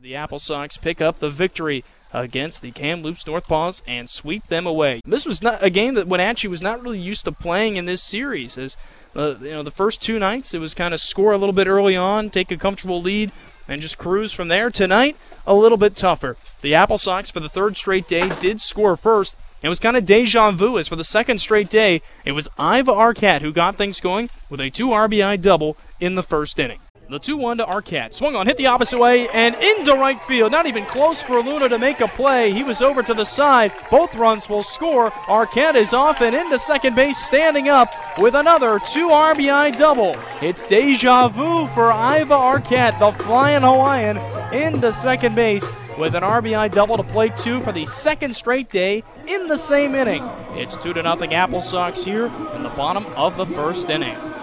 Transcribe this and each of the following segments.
The Apple Sox pick up the victory against the Kamloops North Paws and sweep them away. This was not a game that Wenatchee was not really used to playing in this series. As uh, you know, the first two nights it was kind of score a little bit early on, take a comfortable lead, and just cruise from there. Tonight, a little bit tougher. The Apple Sox, for the third straight day, did score first. It was kind of deja vu as for the second straight day, it was Iva Arquette who got things going with a two RBI double in the first inning. The 2 1 to Arquette. Swung on, hit the opposite way, and into right field. Not even close for Luna to make a play. He was over to the side. Both runs will score. Arquette is off and into second base, standing up with another 2 RBI double. It's deja vu for Iva Arquette, the flying Hawaiian, into second base with an RBI double to play two for the second straight day in the same inning. It's 2 to nothing Apple Sox here in the bottom of the first inning.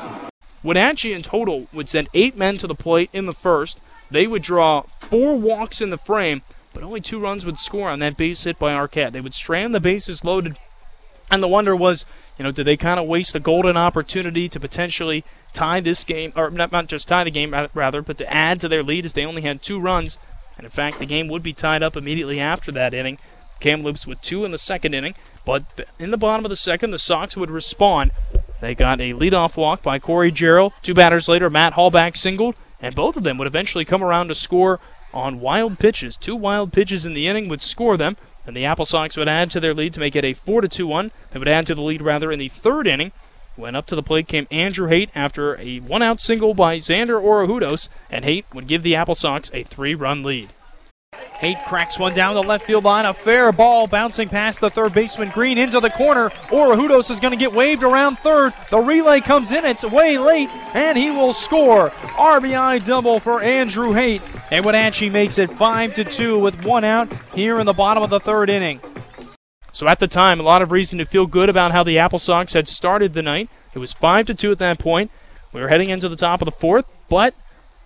Wenatchee in total would send eight men to the plate in the first. They would draw four walks in the frame, but only two runs would score on that base hit by Arquette. They would strand the bases loaded, and the wonder was, you know, did they kind of waste a golden opportunity to potentially tie this game, or not, not just tie the game, rather, but to add to their lead as they only had two runs. And in fact, the game would be tied up immediately after that inning. Kamloops with two in the second inning, but in the bottom of the second, the Sox would respond they got a leadoff walk by Corey Jarrell. Two batters later, Matt Hallback singled, and both of them would eventually come around to score on wild pitches. Two wild pitches in the inning would score them, and the Apple Sox would add to their lead to make it a 4 to 2 1. They would add to the lead rather in the third inning. When up to the plate came Andrew Haight after a one out single by Xander Orejudos, and Haight would give the Apple Sox a three run lead. Haight cracks one down the left field line. A fair ball bouncing past the third baseman Green into the corner. Orejudos is going to get waved around third. The relay comes in. It's way late, and he will score. RBI double for Andrew Haight. And Wenatchee makes it 5 to 2 with one out here in the bottom of the third inning. So at the time, a lot of reason to feel good about how the Apple Sox had started the night. It was 5 to 2 at that point. We were heading into the top of the fourth, but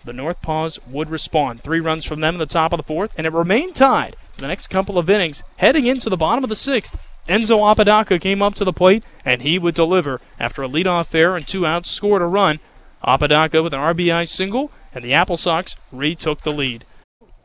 the North Paws would respond. Three runs from them in the top of the fourth, and it remained tied for the next couple of innings. Heading into the bottom of the sixth, Enzo Apodaca came up to the plate, and he would deliver. After a leadoff error and two outs, scored a run. Apodaca with an RBI single, and the Apple Sox retook the lead.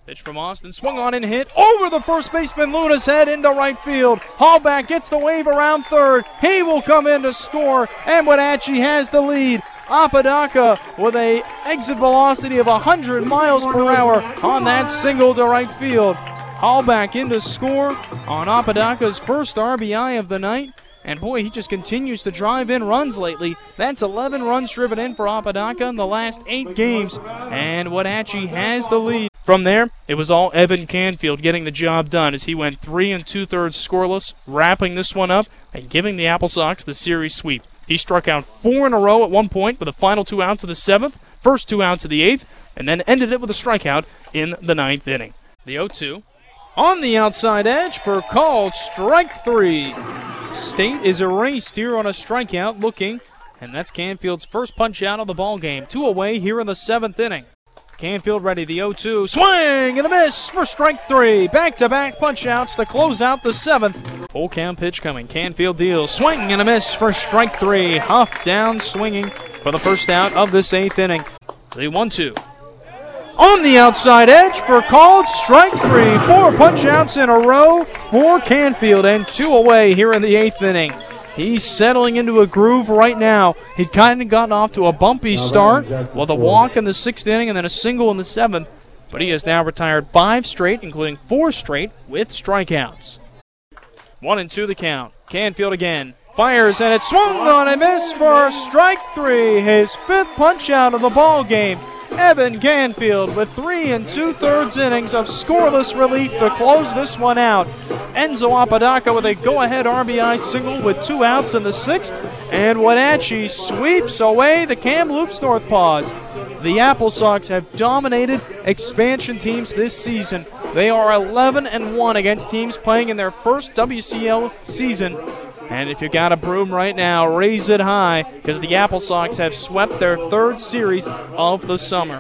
Pitch from Austin, swung on and hit over the first baseman Luna's head into right field. Hallback gets the wave around third. He will come in to score, and Wenatchee has the lead. Apodaca with a exit velocity of 100 miles per hour on that single to right field. Hallback in to score on Apodaca's first RBI of the night. And boy, he just continues to drive in runs lately. That's 11 runs driven in for Apodaca in the last eight games. And Wenatchee has the lead. From there, it was all Evan Canfield getting the job done as he went three and two thirds scoreless, wrapping this one up and giving the Apple Sox the series sweep. He struck out four in a row at one point with the final two outs of the seventh, first two outs of the eighth, and then ended it with a strikeout in the ninth inning. The 0 2 on the outside edge for called strike three. State is erased here on a strikeout looking, and that's Canfield's first punch out of the ball game. Two away here in the seventh inning. Canfield ready, the 0 2. Swing and a miss for strike three. Back to back punch outs to close out the seventh. Full count pitch coming. Canfield deals. Swing and a miss for strike three. Huff down swinging for the first out of this eighth inning. The 1 2. On the outside edge for called strike three. Four punch outs in a row for Canfield and two away here in the eighth inning. He's settling into a groove right now. He'd kind of gotten off to a bumpy start with a walk in the sixth inning and then a single in the seventh, but he has now retired five straight, including four straight, with strikeouts. One and two the count. Canfield again. Fires and it swung on a miss for strike three. His fifth punch out of the ball game. Evan Canfield with three and two thirds innings of scoreless relief to close this one out. Enzo Apodaca with a go ahead RBI single with two outs in the sixth. And Wenatchee sweeps away the Kamloops North Paws. The Apple Sox have dominated expansion teams this season. They are 11 and 1 against teams playing in their first WCL season. And if you got a broom right now, raise it high because the Apple Sox have swept their third series of the summer.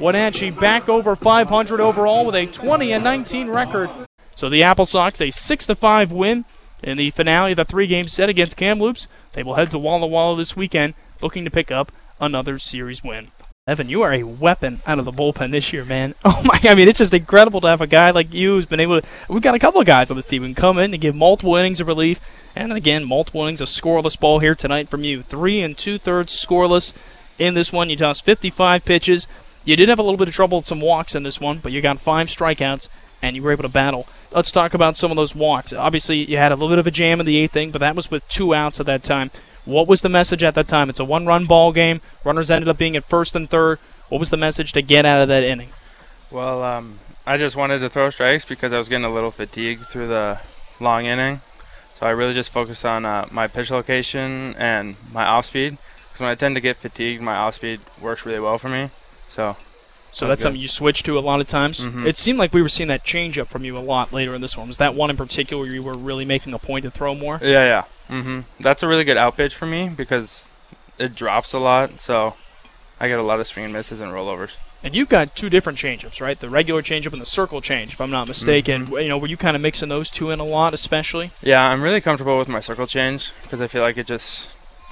Wenatchee back over 500 overall with a 20 and 19 record. So the Apple Sox a 6 to 5 win in the finale of the three-game set against Kamloops. They will head to Walla Walla this weekend, looking to pick up another series win. Evan, you are a weapon out of the bullpen this year, man. Oh my! God, I mean, it's just incredible to have a guy like you who's been able to. We've got a couple of guys on this team who can come in and give multiple innings of relief, and again, multiple innings of scoreless ball here tonight from you. Three and two thirds scoreless in this one. You tossed 55 pitches. You did have a little bit of trouble with some walks in this one, but you got five strikeouts and you were able to battle. Let's talk about some of those walks. Obviously, you had a little bit of a jam in the eighth inning, but that was with two outs at that time. What was the message at that time? It's a one-run ball game. Runners ended up being at first and third. What was the message to get out of that inning? Well, um, I just wanted to throw strikes because I was getting a little fatigued through the long inning. So I really just focused on uh, my pitch location and my off speed. Because when I tend to get fatigued, my off speed works really well for me. So so that's, something you switch to a lot of times. Mhm. It seemed like we were seeing that change up from you a lot later in this one. Was that one in particular where you were really making a point to throw more? yeah, yeah. hmm That's a really good out pitch for me because it drops a lot. So I get a lot of swing and misses and rollovers. And you've got two different changeups, right? The regular changeup and the circle change, if I'm not mistaken. Mm-hmm. You know, were you kind of mixing those two in a lot, especially? Yeah, I'm really comfortable with my circle change because I feel like it just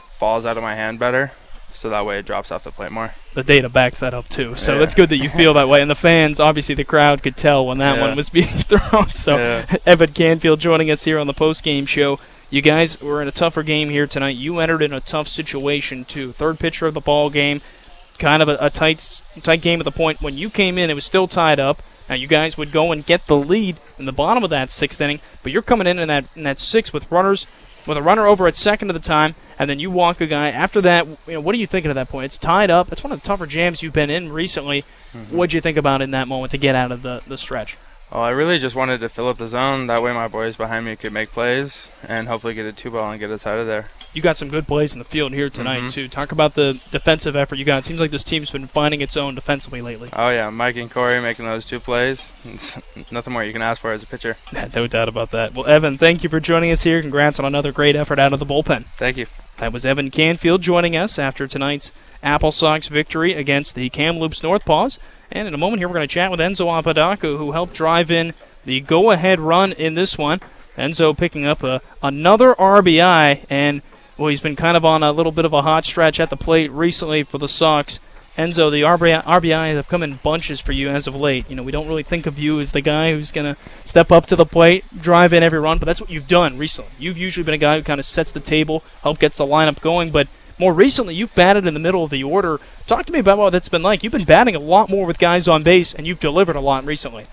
falls out of my hand better. So that way it drops off the plate more. The data backs that up too. So Yeah. it's good that you feel that way. And the fans, obviously, the crowd could tell when that Yeah. one was being thrown. So Yeah. Evan Canfield joining us here on the post game show. You guys were in a tougher game here tonight. You entered in a tough situation too. Third pitcher of the ball game, kind of a, a tight tight game at the point when you came in. It was still tied up. Now you guys would go and get the lead in the bottom of that sixth inning, but you're coming in in that in that sixth with runners with a runner over at second at the time, and then you walk a guy. After that, you know, what are you thinking at that point? It's tied up. It's one of the tougher jams you've been in recently. What'd you think about in that moment to get out of the, the stretch? Well, I really just wanted to fill up the zone. That way my boys behind me could make plays and hopefully get a two ball and get us out of there. You got some good plays in the field here tonight Mhm. too. Talk about the defensive effort you got. It seems like this team's been finding its own defensively lately. Oh yeah, Mike and Corey making those two plays. It's nothing more you can ask for as a pitcher. no doubt about that. Well, Evan, thank you for joining us here. Congrats on another great effort out of the bullpen. Thank you. That was Evan Canfield joining us after tonight's Apple Sox victory against the Kamloops Northpaws. And in a moment here, we're going to chat with Enzo Apodaca, who helped drive in the go-ahead run in this one. Enzo picking up a, another RBI, and well, he's been kind of on a little bit of a hot stretch at the plate recently for the Sox. Enzo, the RBI, have come in bunches for you as of late. You know, we don't really think of you as the guy who's going to step up to the plate, drive in every run, but that's what you've done recently. You've usually been a guy who kind of sets the table, help gets the lineup going, but more recently you've batted in the middle of the order. Talk to me about what that's been like. You've been batting a lot more with guys on base, and you've delivered a lot recently.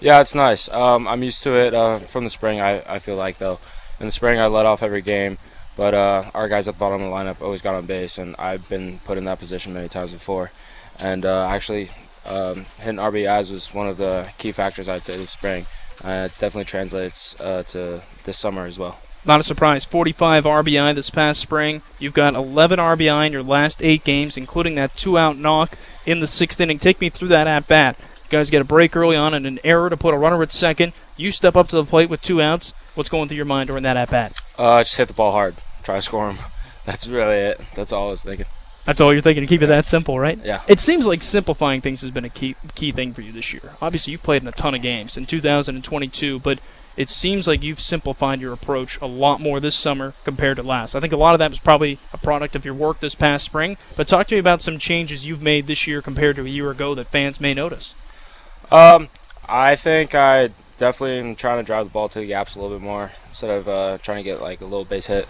Yeah, it's nice. Um, I'm used to it uh, from the spring. I, I feel like though, in the spring I let off every game, but uh, our guys at the bottom of the lineup always got on base, and I've been put in that position many times before. And uh, actually, um, hitting RBIs was one of the key factors I'd say this spring. Uh, it definitely translates uh, to this summer as well. Not a surprise. 45 RBI this past spring. You've got 11 RBI in your last eight games, including that two-out knock in the sixth inning. Take me through that at bat. You guys get a break early on and an error to put a runner at second. You step up to the plate with two outs. What's going through your mind during that at bat? Uh, just hit the ball hard, try to score them. That's really it. That's all I was thinking. That's all you're thinking to keep it that simple, right? Yeah. It seems like simplifying things has been a key key thing for you this year. Obviously, you played in a ton of games in 2022, but it seems like you've simplified your approach a lot more this summer compared to last. I think a lot of that was probably a product of your work this past spring. But talk to me about some changes you've made this year compared to a year ago that fans may notice. Um, I think I definitely am trying to drive the ball to the gaps a little bit more instead of uh, trying to get like a little base hit.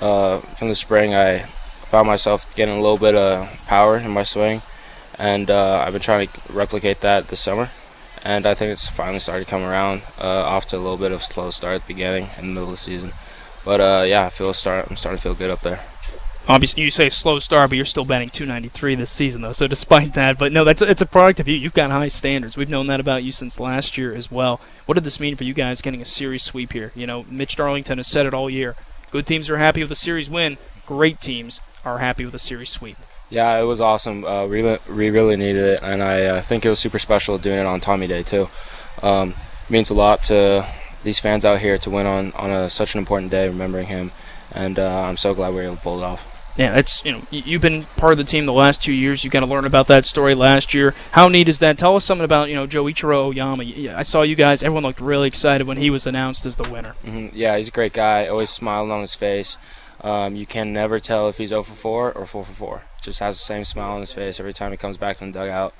Uh, from the spring, I found myself getting a little bit of power in my swing, and uh, I've been trying to replicate that this summer. And I think it's finally started to come around. Uh, off to a little bit of a slow start at the beginning in the middle of the season, but uh, yeah, I feel start. I'm starting to feel good up there. Obviously, you say slow start, but you're still batting 293 this season, though. So despite that, but no, that's it's a product of you. You've got high standards. We've known that about you since last year as well. What did this mean for you guys getting a series sweep here? You know, Mitch Darlington has said it all year. Good teams are happy with a series win. Great teams are happy with a series sweep. Yeah, it was awesome. Uh, we, really, we really needed it, and I uh, think it was super special doing it on Tommy Day too. Um, means a lot to these fans out here to win on on a, such an important day, remembering him, and uh, I'm so glad we were able to pull it off. Yeah, it's you know you've been part of the team the last two years. You got to learn about that story last year. How neat is that? Tell us something about you know Joichiro Oyama. I saw you guys. Everyone looked really excited when he was announced as the winner. hmm Yeah, he's a great guy. Always smiling on his face. Um, you can never tell if he's 0 for 4 or 4 for 4. just has the same smile on his face every time he comes back from the dugout.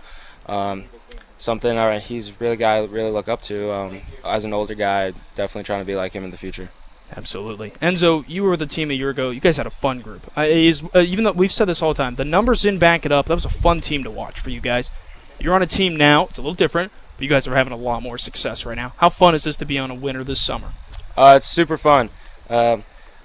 Um, something uh, he's a really guy I really look up to. Um, as an older guy, definitely trying to be like him in the future. Absolutely. Enzo, you were the team a year ago. You guys had a fun group. Is, uh, even though we've said this all the time, the numbers didn't back it up. That was a fun team to watch for you guys. You're on a team now. It's a little different, but you guys are having a lot more success right now. How fun is this to be on a winner this summer? Uh, it's super fun. Uh,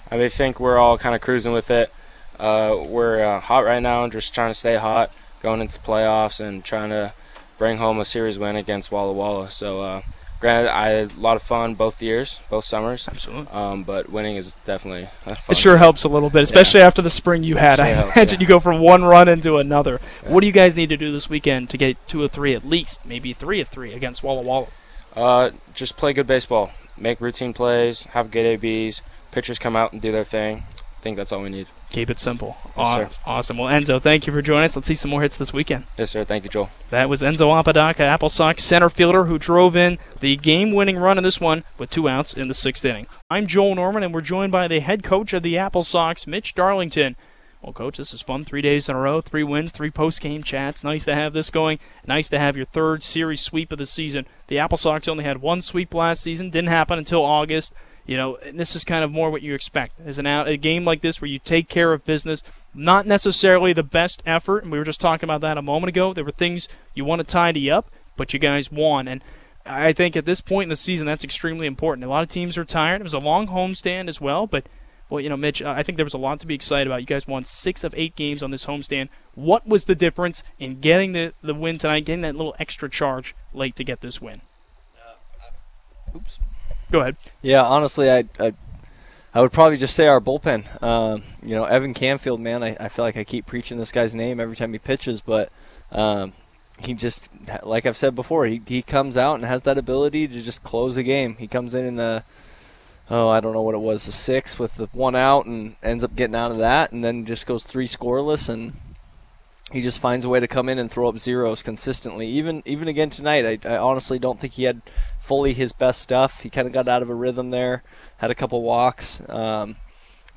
I mean, I think we're all kind of cruising with it. Uh, we're uh, hot right now and just trying to stay hot going into the playoffs and trying to bring home a series win against Walla Walla. So uh, Granted, I had a lot of fun both years, both summers. Absolutely. Um, but winning is definitely fun. It sure helps a little bit, especially after the spring you had. Sure I helps, imagine yeah. you go from one run into another. Yeah. What do you guys need to do this weekend to get two or three at least, maybe three of three against Walla Walla? Uh, just play good baseball, make routine plays, have good ABs. Pitchers come out and do their thing. I think that's all we need. Keep it simple. Yes, awesome. Well, Enzo, thank you for joining us. Let's see some more hits this weekend. Yes, sir. Thank you, Joel. That was Enzo Apodaca, Apple Sox center fielder, who drove in the game-winning run in this one with two outs in the sixth inning. I'm Joel Norman, and we're joined by the head coach of the Apple Sox, Mitch Darlington. Well, coach, this is fun. Three days in a row, three wins, three post-game chats. Nice to have this going. Nice to have your third series sweep of the season. The Apple Sox only had one sweep last season. Didn't happen until August. You know, and this is kind of more what you expect. Is an out, a game like this where you take care of business. Not necessarily the best effort, and we were just talking about that a moment ago. There were things you want to tidy up, but you guys won. And I think at this point in the season, that's extremely important. A lot of teams are tired. It was a long homestand as well, but well, you know, Mitch, uh, I think there was a lot to be excited about. You guys won six of eight games on this homestand. What was the difference in getting the, the win tonight, getting that little extra charge late to get this win? Oops. Go ahead. Yeah, honestly, I, I I would probably just say our bullpen. Um, you know, Evan Canfield, man, I, I feel like I keep preaching this guy's name every time he pitches, but um, he just, like I've said before, he, he comes out and has that ability to just close a game. He comes in in the, oh, I don't know what it was, the sixth with the one out and ends up getting out of that, and then just goes three scoreless and he just finds a way to come in and throw up zeros consistently. Even even again tonight, I, I honestly don't think he had fully his best stuff. He kind of got out of a rhythm there, had a couple walks, um,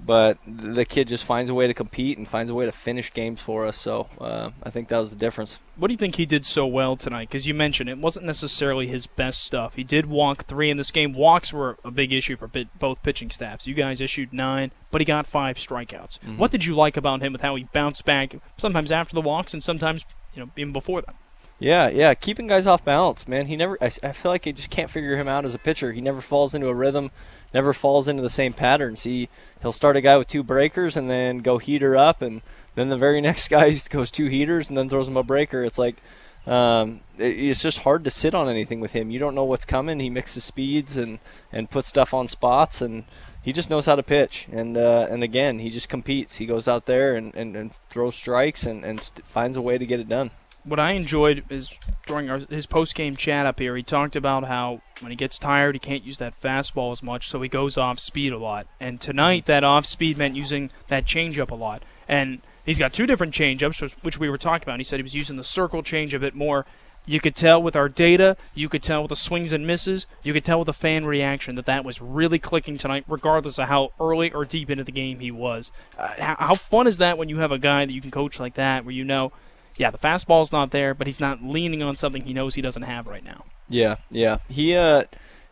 but the kid just finds a way to compete and finds a way to finish games for us. So uh, I think that was the difference. What do you think he did so well tonight? Because you mentioned it wasn't necessarily his best stuff. He did walk three in this game. Walks were a big issue for bit, both pitching staffs. You guys issued nine, but he got five strikeouts. What did you like about him with how he bounced back, sometimes after the walks and sometimes you know even before them? Yeah, yeah, keeping guys off balance, man. He never. I, I feel like I just can't figure him out as a pitcher. He never falls into a rhythm, never falls into the same patterns. He he'll start a guy with two breakers and then go heater up, and then the very next guy goes two heaters and then throws him a breaker. It's like um, it, it's just hard to sit on anything with him. You don't know what's coming. He mixes speeds and and puts stuff on spots and. He just knows how to pitch, and uh, and again, he just competes. He goes out there and, and, and throws strikes and, and finds a way to get it done. What I enjoyed is during our, his post game chat up here, he talked about how when he gets tired, he can't use that fastball as much, so he goes off speed a lot. And tonight, that off speed meant using that changeup a lot. And he's got two different changeups, which, which we were talking about. He said he was using the circle change a bit more. You could tell with our data, you could tell with the swings and misses, you could tell with the fan reaction that that was really clicking tonight, regardless of how early or deep into the game he was. Uh, how, how fun is that when you have a guy that you can coach like that, where you know yeah, the fastball's not there, but he's not leaning on something he knows he doesn't have right now. Yeah, yeah. He uh,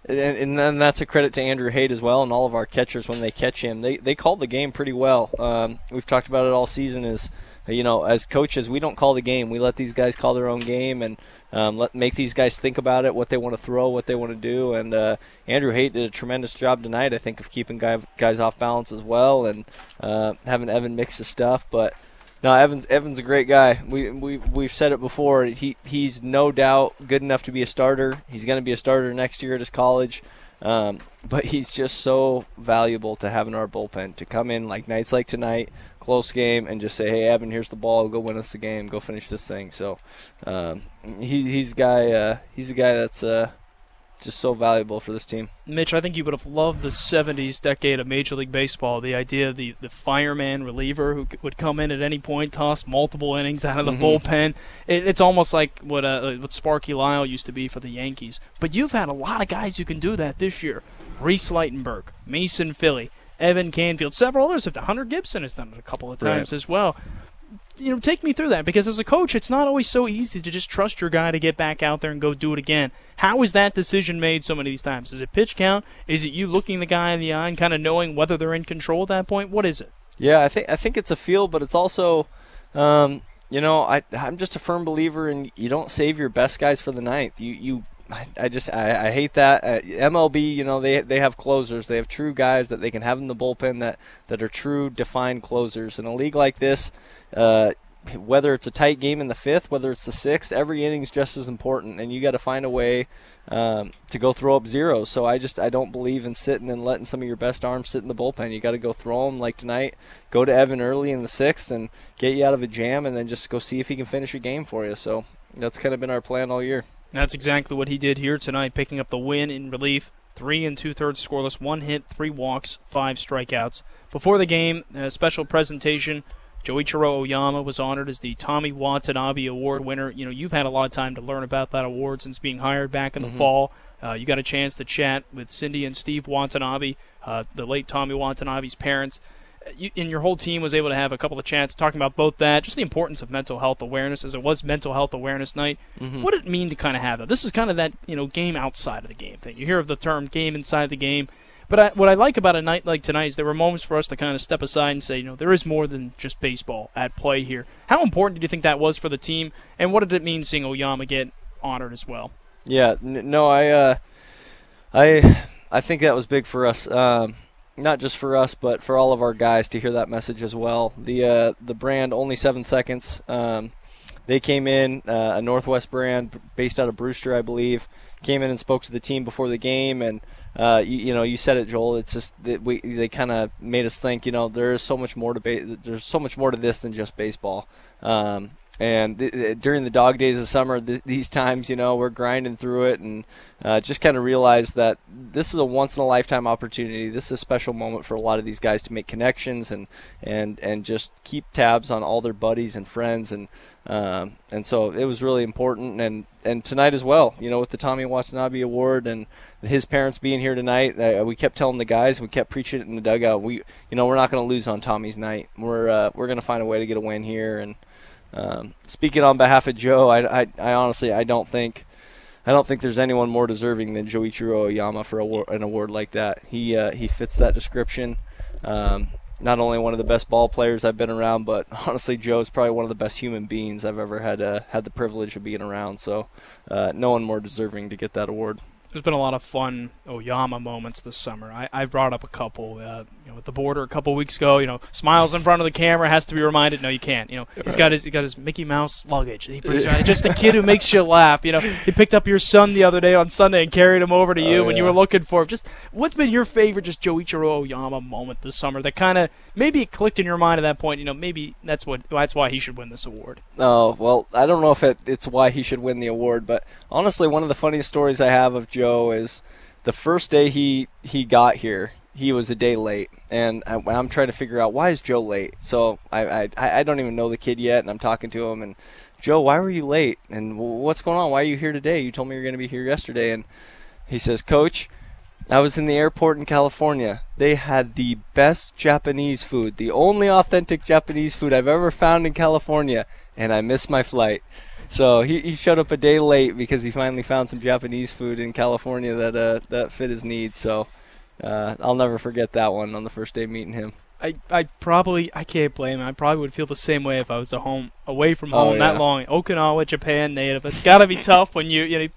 and, and then that's a credit to Andrew Haight as well, and all of our catchers when they catch him, they they called the game pretty well. Um, we've talked about it all season. Is you know, as coaches, we don't call the game. We let these guys call their own game and um, let make these guys think about it, what they want to throw, what they want to do. And uh, Andrew Haight did a tremendous job tonight. I think of keeping guy, guys off balance as well, and uh, having Evan mix his stuff, but. No, Evans. Evans a great guy. We we we've said it before. He he's no doubt good enough to be a starter. He's going to be a starter next year at his college. Um, but he's just so valuable to have in our bullpen to come in like nights like tonight, close game, and just say, "Hey, Evan, here's the ball. Go win us the game. Go finish this thing." So, um, he he's a guy. Uh, he's a guy that's uh, just so valuable for this team. Mitch, I think you would have loved the 70s decade of Major League Baseball. The idea of the, the fireman reliever who would come in at any point, toss multiple innings out of the Mhm. bullpen. It, it's almost like what uh, what Sparky Lyle used to be for the Yankees. But you've had a lot of guys who can do that this year. Reese Ligtenberg, Mason Philly, Evan Canfield, several others have done. Hunter Gibson has done it a couple of times Right. as well. You know, take me through that because as a coach, it's not always so easy to just trust your guy to get back out there and go do it again. How is that decision made so many of these times? Is it pitch count? Is it you looking the guy in the eye and kind of knowing whether they're in control at that point? What is it? Yeah, I think I think it's a feel, but it's also, um, you know, I I'm just a firm believer in you don't save your best guys for the ninth. You you I, just I, I hate that uh, MLB. You know they they have closers. They have true guys that they can have in the bullpen that that are true defined closers. In a league like this, uh, whether it's a tight game in the fifth, whether it's the sixth, every inning's just as important, and you got to find a way um, to go throw up zeros. So I just I don't believe in sitting and letting some of your best arms sit in the bullpen. You got to go throw them like tonight. Go to Evan early in the sixth and get you out of a jam, and then just go see if he can finish a game for you. So that's kind of been our plan all year. That's exactly what he did here tonight, picking up the win in relief. Three and two thirds scoreless, one hit, three walks, five strikeouts. Before the game, a special presentation. Joichiro Oyama was honored as the Tommy Watanabe Award winner. You know, you've had a lot of time to learn about that award since being hired back in the Mhm. fall. Uh, you got a chance to chat with Cindy and Steve Watanabe, uh, the late Tommy Watanabe's parents. You, and your whole team was able to have a couple of chats talking about both that, just the importance of mental health awareness, as it was Mental Health Awareness Night. Mhm. What did it mean to kind of have that? This is kind of that you know game outside of the game thing. You hear of the term game inside the game, but I, what I like about a night like tonight is there were moments for us to kind of step aside and say, you know, there is more than just baseball at play here. How important do you think that was for the team, and what did it mean seeing Oyama get honored as well? Yeah, n- no, I, uh, I, I think that was big for us. Um, not just for us, but for all of our guys to hear that message as well. The uh, the brand only seven seconds. Um, they came in uh, a Northwest brand based out of Brewster, I believe. Came in and spoke to the team before the game, and uh, you, you know, you said it, Joel. It's just that we they kind of made us think. You know, there is so much more to ba- there's so much more to this than just baseball. Um, and th- th- during the dog days of summer, th- these times, you know, we're grinding through it and uh, just kind of realize that this is a once in a lifetime opportunity. This is a special moment for a lot of these guys to make connections and and and just keep tabs on all their buddies and friends and um, and so it was really important and and tonight as well. You know, with the Tommy Watanabe Award and his parents being here tonight, uh, we kept telling the guys, we kept preaching it in the dugout. We you know we're not going to lose on Tommy's night. We're uh, we're going to find a way to get a win here and. Um, speaking on behalf of Joe, I, I, I honestly I don't think I don't think there's anyone more deserving than Joichiro Oyama for award, an award like that. He uh, he fits that description. Um, not only one of the best ball players I've been around, but honestly, Joe is probably one of the best human beings I've ever had uh, had the privilege of being around. So, uh, no one more deserving to get that award. There's been a lot of fun Oyama moments this summer. I, I brought up a couple. Uh, you know, at the border a couple weeks ago. You know, smiles in front of the camera has to be reminded. No, you can't. You know, he's got his he got his Mickey Mouse luggage. And he brings around just the kid who makes you laugh. You know, he picked up your son the other day on Sunday and carried him over to you Oh, when you were looking for him. Just what's been your favorite just Joichiro Oyama moment this summer that kind of maybe it clicked in your mind at that point. You know, maybe that's what that's why he should win this award. Oh well, I don't know if it, it's why he should win the award, but honestly, one of the funniest stories I have of Joe is the first day he he got here. He was a day late, and I, I'm trying to figure out why is Joe late. So I, I I don't even know the kid yet, and I'm talking to him, and Joe, why were you late? And what's going on? Why are you here today? You told me you were going to be here yesterday, and he says, Coach, I was in the airport in California. They had the best Japanese food, the only authentic Japanese food I've ever found in California, and I missed my flight. So he, he showed up a day late because he finally found some Japanese food in California that uh, that fit his needs. So uh, I'll never forget that one on the first day meeting him. I, I probably I can't blame him. I probably would feel the same way if I was at home away from Oh, home that long. Okinawa, Japan native. It's got to be tough when you you know.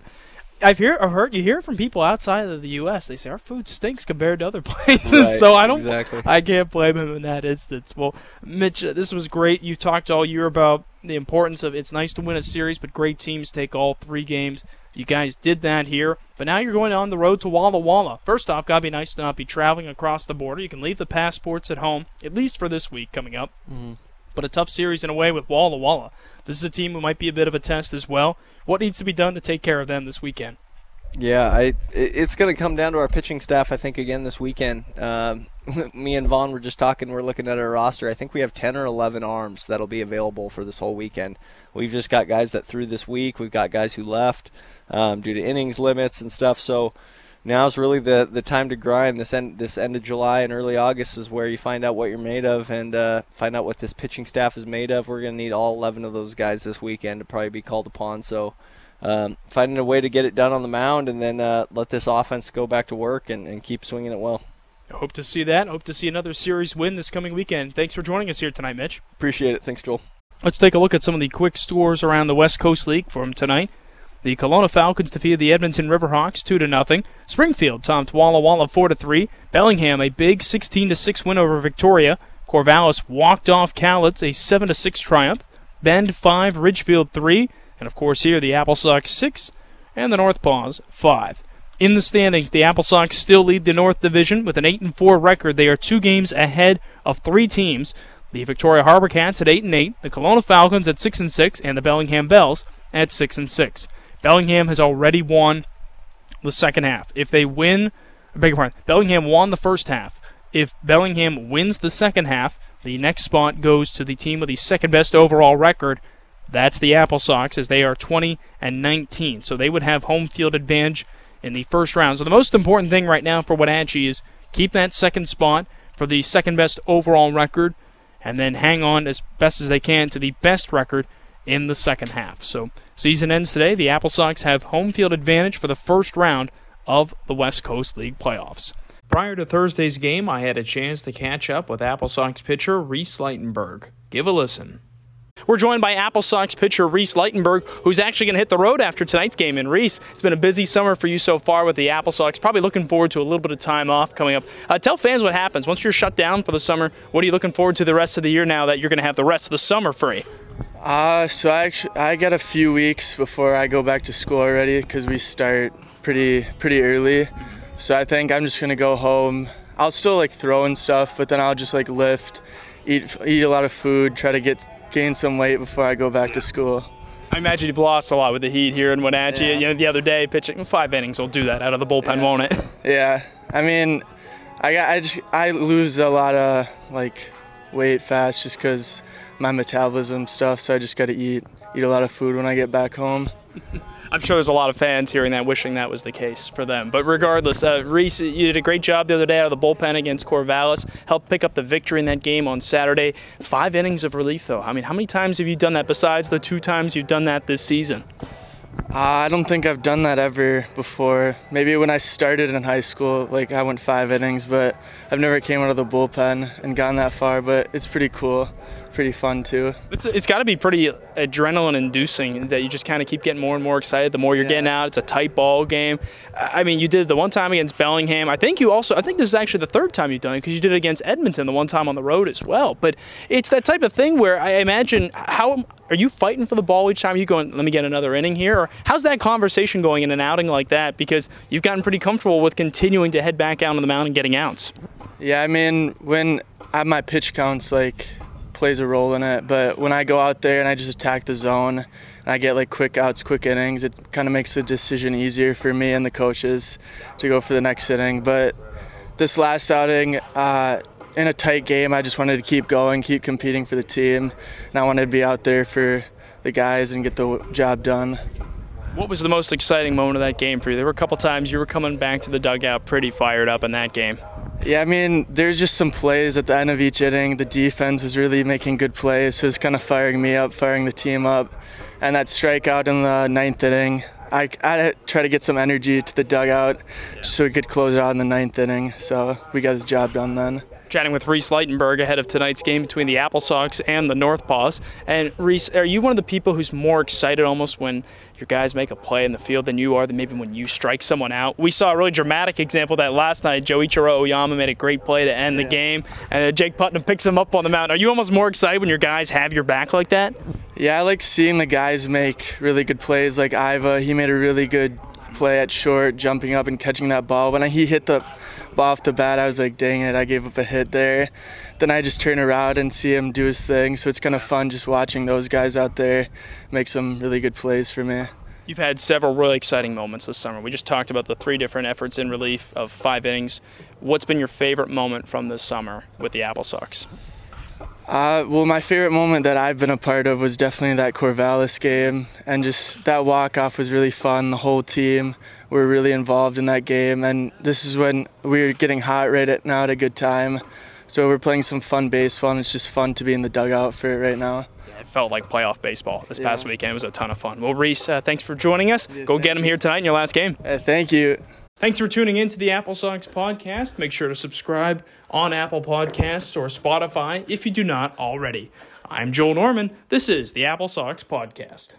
I've hear I've heard you hear it from people outside of the U.S. They say our food stinks compared to other places. Right, so I don't exactly. I can't blame him in that instance. Well, Mitch, uh, this was great. You talked all year about the importance of it's nice to win a series, but great teams take all three games. You guys did that here, but now you're going on the road to Walla Walla. First off, gotta be nice to not be traveling across the border. You can leave the passports at home, at least for this week coming up. Mhm. But a tough series in a way with Walla Walla. This is a team who might be a bit of a test as well. What needs to be done to take care of them this weekend? Yeah, I it's going to come down to our pitching staff. I think again this weekend. Um, me and Vaughn were just talking. We're looking at our roster. I think we have ten or eleven arms that'll be available for this whole weekend. We've just got guys that threw this week. We've got guys who left um, due to innings limits and stuff. So now's really the the time to grind. This end this end of July and early August is where you find out what you're made of and uh, find out what this pitching staff is made of. We're going to need all 11 of those guys this weekend to probably be called upon. So. Um, finding a way to get it done on the mound and then uh, let this offense go back to work and, and keep swinging it well. Hope to see that. Hope to see another series win this coming weekend. Thanks for joining us here tonight, Mitch. Appreciate it. Thanks, Joel. Let's take a look at some of the quick scores around the West Coast League from tonight. The Kelowna Falcons defeated the Edmonton Riverhawks 2 to nothing. Springfield topped Walla Walla 4 to 3. Bellingham a big 16 to 6 win over Victoria. Corvallis walked off Cowlitz a 7 to 6 triumph. Bend 5, Ridgefield 3, and of course here the Apple Sox 6 and the North Paws 5. In the standings, the Apple Sox still lead the North Division with an 8 and 4 record. They are 2 games ahead of 3 teams. The Victoria Harbor Cats at 8 and 8, the Kelowna Falcons at 6 and 6, and the Bellingham Bells at 6 and 6. Bellingham has already won the second half. If they win, I beg your pardon, Bellingham won the first half. If Bellingham wins the second half, the next spot goes to the team with the second best overall record. That's the Apple Sox, as they are 20 and 19. So they would have home field advantage in the first round. So the most important thing right now for Wenatchee is keep that second spot for the second best overall record, and then hang on as best as they can to the best record in the second half. So season ends today. The Apple Sox have home field advantage for the first round of the West Coast League playoffs. Prior to Thursday's game, I had a chance to catch up with Apple Sox pitcher Reese Ligtenberg. Give a listen. We're joined by Apple Sox pitcher Reese Ligtenberg, who's actually going to hit the road after tonight's game. And Reese, it's been a busy summer for you so far with the Apple Sox. Probably looking forward to a little bit of time off coming up. Uh, tell fans what happens once you're shut down for the summer. What are you looking forward to the rest of the year now that you're going to have the rest of the summer free? Uh, so I actually I got a few weeks before I go back to school already because we start pretty pretty early. So I think I'm just gonna go home. I'll still like throw and stuff, but then I'll just like lift, eat eat a lot of food, try to get gain some weight before I go back to school. I imagine you've lost a lot with the heat here in Wenatchee. Yeah. You know, the other day pitching five innings will do that out of the bullpen, Yeah. won't it? Yeah, I mean, I got I just I lose a lot of like weight fast just because my metabolism stuff. So I just got to eat eat a lot of food when I get back home. I'm sure there's a lot of fans hearing that, wishing that was the case for them. But regardless, uh, Reese, you did a great job the other day out of the bullpen against Corvallis. Helped pick up the victory in that game on Saturday. Five innings of relief, though. I mean, how many times have you done that besides the two times you've done that this season? Uh, I don't think I've done that ever before. Maybe when I started in high school, like I went five innings, but I've never came out of the bullpen and gone that far. But it's pretty cool, pretty fun too. It's, it's got to be pretty adrenaline inducing that you just kind of keep getting more and more excited the more you're Yeah. getting out. It's a tight ball game. I mean, you did it the one time against Bellingham. I think you also, I think this is actually the third time you've done it because you did it against Edmonton the one time on the road as well. But it's that type of thing where I imagine how are you fighting for the ball each time? Are you going, let me get another inning here? Or how's that conversation going in an outing like that? Because you've gotten pretty comfortable with continuing to head back out on the mound and getting outs. Yeah, I mean when I have my pitch counts like plays a role in it, but when I go out there and I just attack the zone and I get like quick outs, quick innings, it kind of makes the decision easier for me and the coaches to go for the next inning. But this last outing, uh, in a tight game, I just wanted to keep going, keep competing for the team, and I wanted to be out there for the guys and get the job done. What was the most exciting moment of that game for you? There were a couple times you were coming back to the dugout pretty fired up in that game. Yeah, I mean, there's just some plays at the end of each inning. The defense was really making good plays, so was kind of firing me up, firing the team up. And that strikeout in the ninth inning, I, I try to get some energy to the dugout so we could close out in the ninth inning. So we got the job done then. Chatting with Reese Ligtenberg ahead of tonight's game between the Apple Sox and the North Paws. And Reese, are you one of the people who's more excited almost when your guys make a play in the field than you are than maybe when you strike someone out? We saw a really dramatic example that last night. Joichiro Oyama made a great play to end the game, and uh, Jake Putnam picks him up on the mound. Are you almost more excited when your guys have your back like that? Yeah, I like seeing the guys make really good plays. Like Iva, he made a really good play at short, jumping up and catching that ball. When he hit the off the bat, I was like, dang it, I gave up a hit there. Then I just turn around and see him do his thing. So it's kind of fun just watching those guys out there make some really good plays for me. You've had several really exciting moments this summer. We just talked about the three different efforts in relief of five innings. What's been your favorite moment from this summer with the Apple Sox? Uh, well, my favorite moment that I've been a part of was definitely that Corvallis game, and just that walk off was really fun. The whole team, were really involved in that game. And this is when we're getting hot right at now at a good time. So we're playing some fun baseball, and it's just fun to be in the dugout for it right now. It felt like playoff baseball this past weekend. It was a ton of fun. Well, Reese, uh, thanks for joining us. Go get him here tonight in your last game. Thank you. Thanks for tuning in to the Apple Sox podcast. Make sure to subscribe on Apple Podcasts or Spotify if you do not already. I'm Joel Norman. This is the Apple Sox podcast.